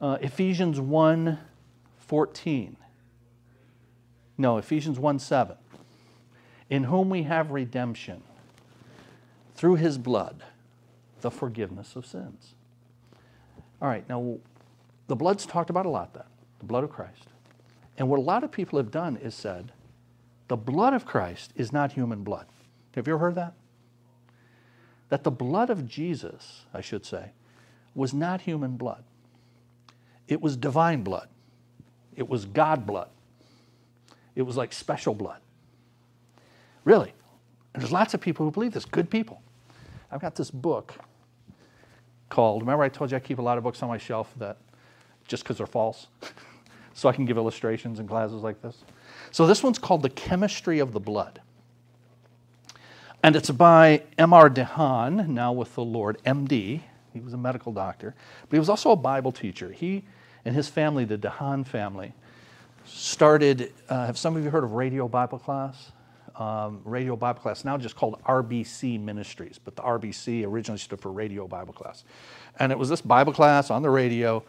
Uh, Ephesians 1 14. No, Ephesians 1 7. In whom we have redemption through his blood, the forgiveness of sins. All right, now the blood's talked about a lot then, the blood of Christ. And what a lot of people have done is said, the blood of Christ is not human blood. Have you ever heard that? That the blood of Jesus, I should say, was not human blood. It was divine blood. It was God blood. It was like special blood. Really. And there's lots of people who believe this, good people. I've got this book called, remember I told you I keep a lot of books on my shelf that just because they're false, so I can give illustrations in classes like this. So this one's called The Chemistry of the Blood. And it's by M.R. DeHaan, now with the Lord, MD. He was a medical doctor, but he was also a Bible teacher. He and his family, the DeHaan family, started. Uh, have some of you heard of Radio Bible Class? Um, Radio Bible Class, now just called RBC Ministries, but the RBC originally stood for Radio Bible Class. And it was this Bible class on the radio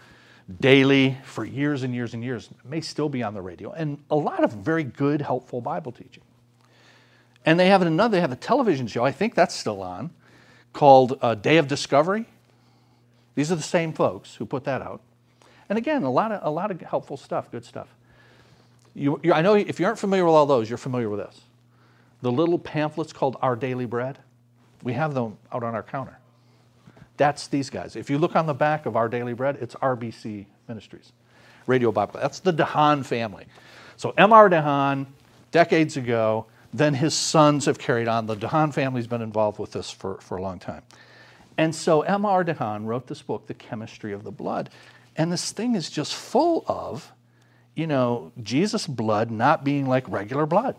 daily for years and years and years. It may still be on the radio, and a lot of very good, helpful Bible teaching. And they have another, they have a television show, I think that's still on, called uh, Day of Discovery. These are the same folks who put that out. And again, a lot of, a lot of helpful stuff, good stuff. You, I know if you aren't familiar with all those, you're familiar with this. The little pamphlets called Our Daily Bread, we have them out on our counter. That's these guys. If you look on the back of Our Daily Bread, it's RBC Ministries, Radio Bible. That's the DeHaan family. So M.R. DeHaan, decades ago, then his sons have carried on. The DeHaan family's been involved with this for, for a long time. And so M.R. DeHaan wrote this book, The Chemistry of the Blood. And this thing is just full of, you know, Jesus' blood not being like regular blood.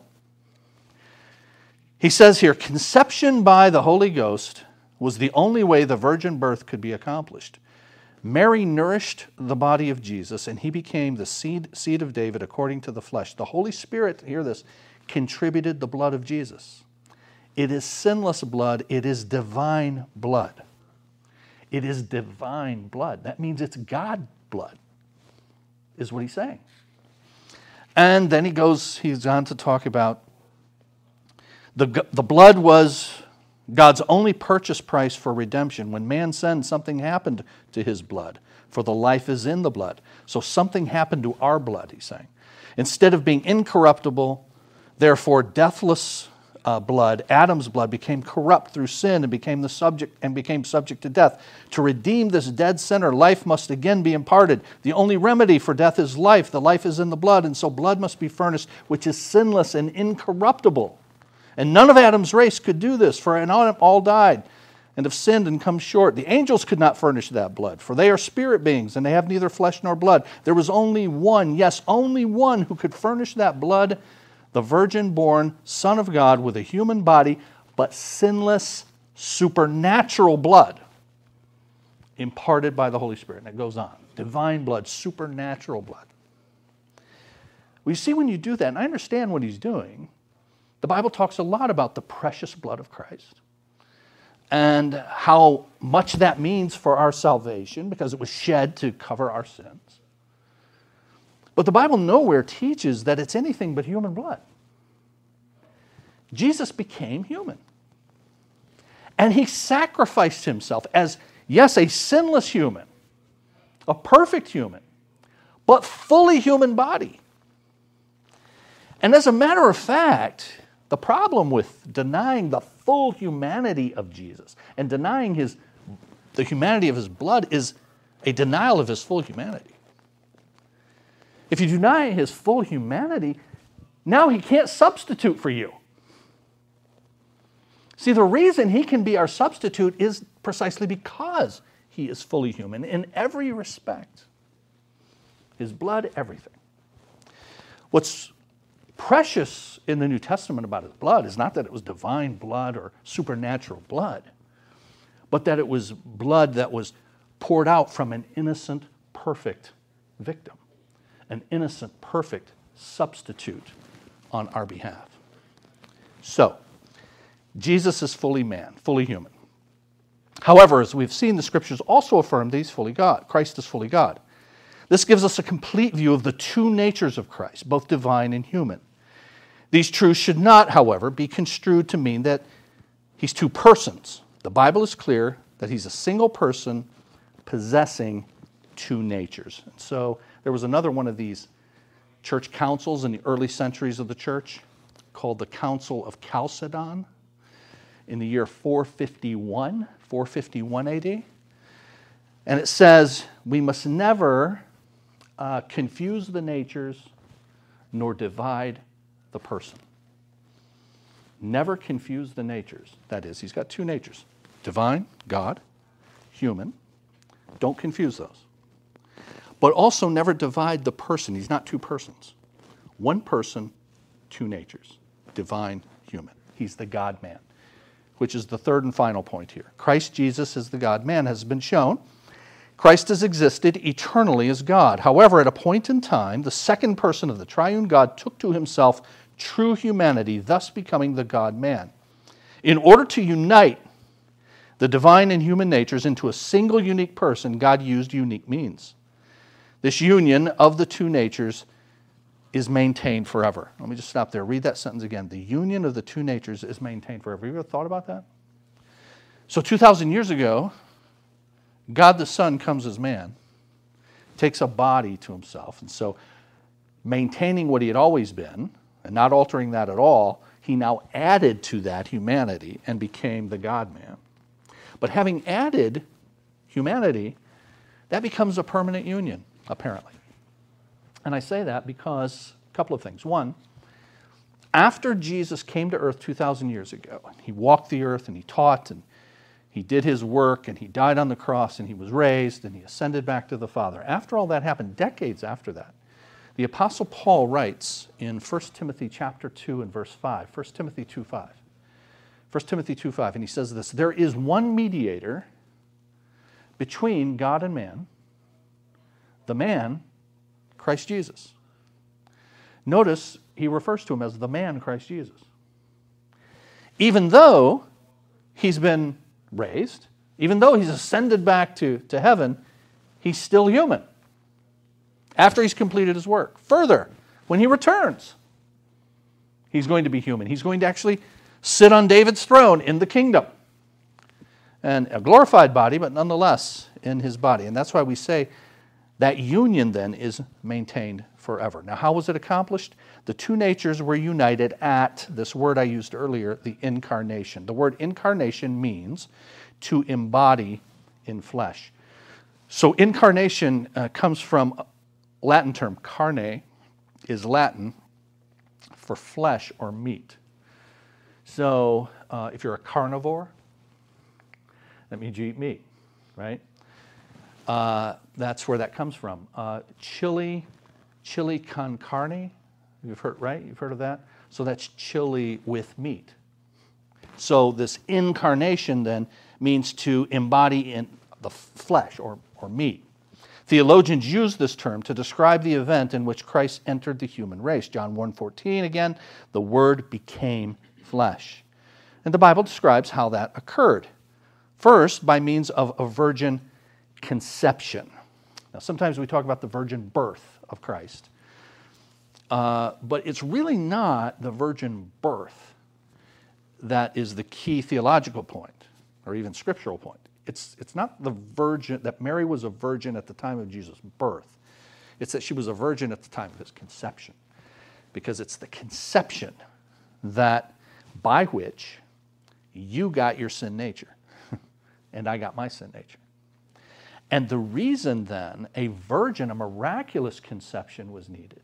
He says here conception by the Holy Ghost was the only way the virgin birth could be accomplished. Mary nourished the body of Jesus, and he became the seed, seed of David according to the flesh. The Holy Spirit, hear this, contributed the blood of Jesus. It is sinless blood, it is divine blood. It is divine blood. That means it's God blood, is what he's saying. And then he goes, he's on to talk about the, the blood was God's only purchase price for redemption. When man sinned, something happened to his blood, for the life is in the blood. So something happened to our blood, he's saying. Instead of being incorruptible, therefore deathless uh, blood, Adam's blood, became corrupt through sin and became the subject and became subject to death. To redeem this dead sinner, life must again be imparted. The only remedy for death is life. The life is in the blood, and so blood must be furnished, which is sinless and incorruptible. And none of Adam's race could do this, for Adam all died and have sinned and come short. The angels could not furnish that blood, for they are spirit beings and they have neither flesh nor blood. There was only one, yes, only one who could furnish that blood the virgin born Son of God with a human body, but sinless, supernatural blood imparted by the Holy Spirit. And it goes on divine blood, supernatural blood. We see when you do that, and I understand what he's doing. The Bible talks a lot about the precious blood of Christ and how much that means for our salvation because it was shed to cover our sins. But the Bible nowhere teaches that it's anything but human blood. Jesus became human. And he sacrificed himself as, yes, a sinless human, a perfect human, but fully human body. And as a matter of fact, the problem with denying the full humanity of Jesus and denying his, the humanity of his blood is a denial of his full humanity. If you deny his full humanity, now he can't substitute for you. See, the reason he can be our substitute is precisely because he is fully human in every respect. His blood, everything. What's precious in the New Testament about his blood is not that it was divine blood or supernatural blood, but that it was blood that was poured out from an innocent, perfect victim, an innocent, perfect substitute on our behalf. So, Jesus is fully man, fully human. However, as we've seen, the scriptures also affirm that he's fully God. Christ is fully God. This gives us a complete view of the two natures of Christ, both divine and human. These truths should not, however, be construed to mean that he's two persons. The Bible is clear that he's a single person possessing two natures. And so there was another one of these church councils in the early centuries of the church called the Council of Chalcedon in the year 451, 451 AD. And it says, we must never uh, confuse the natures nor divide the person. Never confuse the natures. That is, he's got two natures divine, God, human. Don't confuse those. But also never divide the person. He's not two persons. One person, two natures divine, human. He's the God man, which is the third and final point here. Christ Jesus as the God man has been shown. Christ has existed eternally as God. However, at a point in time, the second person of the triune God took to himself true humanity, thus becoming the God man. In order to unite the divine and human natures into a single unique person, God used unique means. This union of the two natures is maintained forever. Let me just stop there. Read that sentence again. The union of the two natures is maintained forever. Have you ever thought about that? So, 2,000 years ago, God the Son comes as man, takes a body to himself. And so, maintaining what he had always been and not altering that at all, he now added to that humanity and became the God man. But having added humanity, that becomes a permanent union, apparently. And I say that because a couple of things. One, after Jesus came to earth 2,000 years ago, he walked the earth and he taught and he did his work and he died on the cross and he was raised and he ascended back to the Father. After all that happened, decades after that, the apostle Paul writes in 1 Timothy chapter 2 and verse 5, 1 Timothy 2 5. 1 Timothy 2 5, and he says this There is one mediator between God and man, the man, Christ Jesus. Notice he refers to him as the man Christ Jesus. Even though he's been raised, even though he's ascended back to, to heaven, he's still human after he's completed his work. Further, when he returns, he's going to be human. He's going to actually sit on David's throne in the kingdom. And a glorified body, but nonetheless in his body. And that's why we say that union then is maintained forever. Now, how was it accomplished? The two natures were united at this word I used earlier, the incarnation. The word incarnation means to embody in flesh. So, incarnation uh, comes from Latin term carne is Latin for flesh or meat. So, uh, if you're a carnivore, that means you eat meat, right? Uh, that's where that comes from. Uh, chili, chili con carne, you've heard, right? You've heard of that? So that's chili with meat. So this incarnation then means to embody in the flesh or, or meat. Theologians use this term to describe the event in which Christ entered the human race. John 1:14 again, the word became flesh. And the Bible describes how that occurred. First, by means of a virgin conception. Now, sometimes we talk about the virgin birth of Christ, uh, but it's really not the virgin birth that is the key theological point or even scriptural point. It's, it's not the virgin, that Mary was a virgin at the time of Jesus' birth. It's that she was a virgin at the time of his conception. Because it's the conception that by which you got your sin nature and I got my sin nature. And the reason then a virgin, a miraculous conception was needed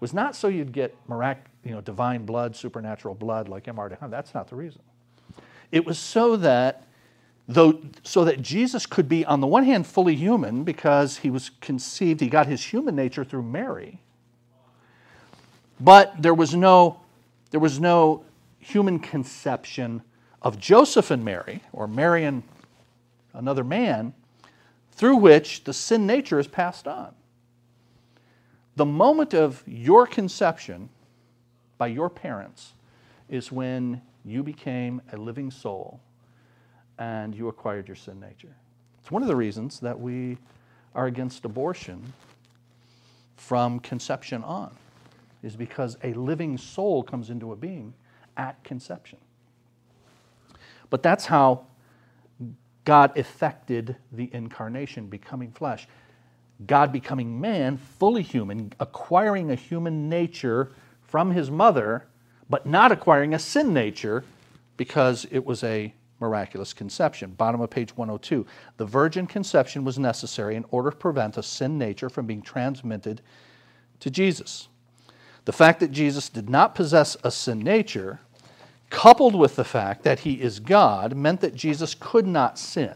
was not so you'd get mirac- you know, divine blood, supernatural blood like MR. That's not the reason. It was so that though so that Jesus could be on the one hand fully human because he was conceived, he got his human nature through Mary. But there was no there was no human conception of Joseph and Mary or Mary and another man through which the sin nature is passed on. The moment of your conception by your parents is when you became a living soul and you acquired your sin nature. It's one of the reasons that we are against abortion from conception on, is because a living soul comes into a being at conception. But that's how God effected the incarnation, becoming flesh. God becoming man, fully human, acquiring a human nature from his mother, but not acquiring a sin nature because it was a miraculous conception. Bottom of page 102. The virgin conception was necessary in order to prevent a sin nature from being transmitted to Jesus. The fact that Jesus did not possess a sin nature, coupled with the fact that he is God, meant that Jesus could not sin.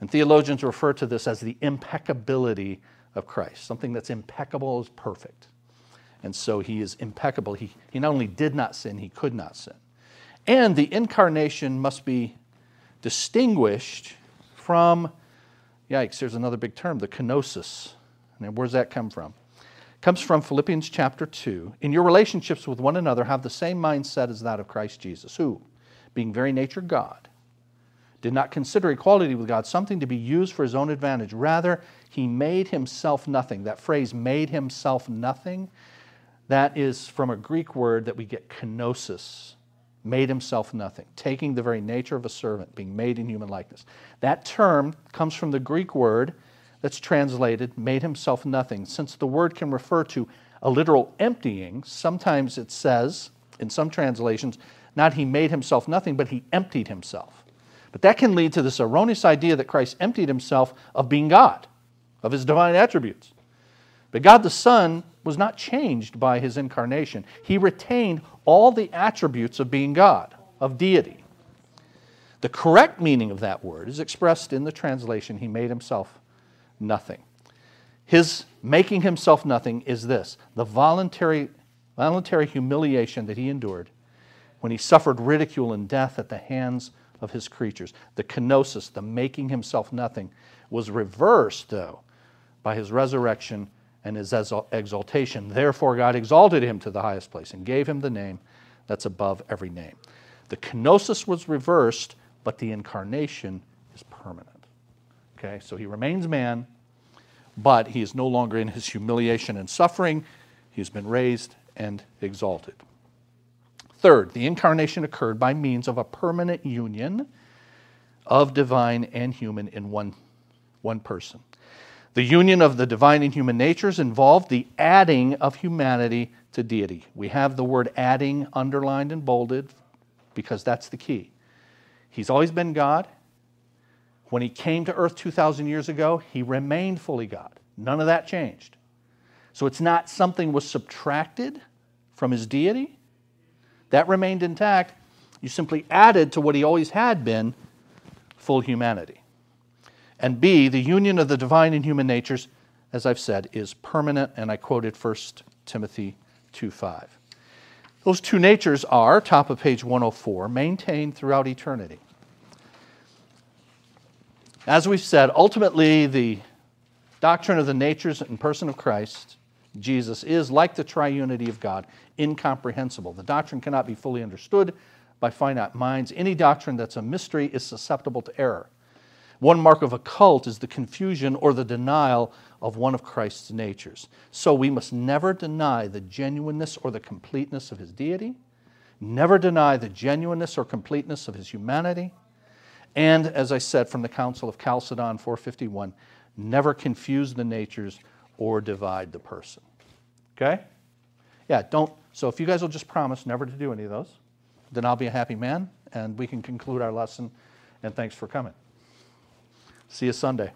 And theologians refer to this as the impeccability of Christ. Something that's impeccable is perfect. And so he is impeccable. He, he not only did not sin, he could not sin. And the incarnation must be distinguished from, yikes, there's another big term, the kenosis. And where's that come from? Comes from Philippians chapter 2. In your relationships with one another, have the same mindset as that of Christ Jesus, who, being very nature God, did not consider equality with God something to be used for his own advantage. Rather, he made himself nothing. That phrase, made himself nothing, that is from a Greek word that we get kenosis, made himself nothing, taking the very nature of a servant, being made in human likeness. That term comes from the Greek word that's translated, made himself nothing. Since the word can refer to a literal emptying, sometimes it says, in some translations, not he made himself nothing, but he emptied himself. But that can lead to this erroneous idea that Christ emptied himself of being God, of his divine attributes. But God the Son was not changed by his incarnation. He retained all the attributes of being God, of deity. The correct meaning of that word is expressed in the translation, He made Himself nothing. His making Himself nothing is this the voluntary, voluntary humiliation that He endured when He suffered ridicule and death at the hands of His creatures. The kenosis, the making Himself nothing, was reversed, though, by His resurrection and his exaltation. Therefore, God exalted him to the highest place and gave him the name that's above every name. The kenosis was reversed, but the incarnation is permanent. Okay, so he remains man, but he is no longer in his humiliation and suffering. He's been raised and exalted. Third, the incarnation occurred by means of a permanent union of divine and human in one, one person. The union of the divine and human natures involved the adding of humanity to deity. We have the word adding underlined and bolded because that's the key. He's always been God. When he came to earth 2,000 years ago, he remained fully God. None of that changed. So it's not something was subtracted from his deity. That remained intact. You simply added to what he always had been full humanity. And B, the union of the divine and human natures, as I've said, is permanent, and I quoted 1 Timothy 2.5. Those two natures are, top of page 104, maintained throughout eternity. As we've said, ultimately the doctrine of the natures and person of Christ, Jesus, is like the triunity of God, incomprehensible. The doctrine cannot be fully understood by finite minds. Any doctrine that's a mystery is susceptible to error. One mark of a cult is the confusion or the denial of one of Christ's natures. So we must never deny the genuineness or the completeness of his deity, never deny the genuineness or completeness of his humanity, and, as I said from the Council of Chalcedon 451, never confuse the natures or divide the person. Okay? Yeah, don't. So if you guys will just promise never to do any of those, then I'll be a happy man and we can conclude our lesson. And thanks for coming. See you Sunday.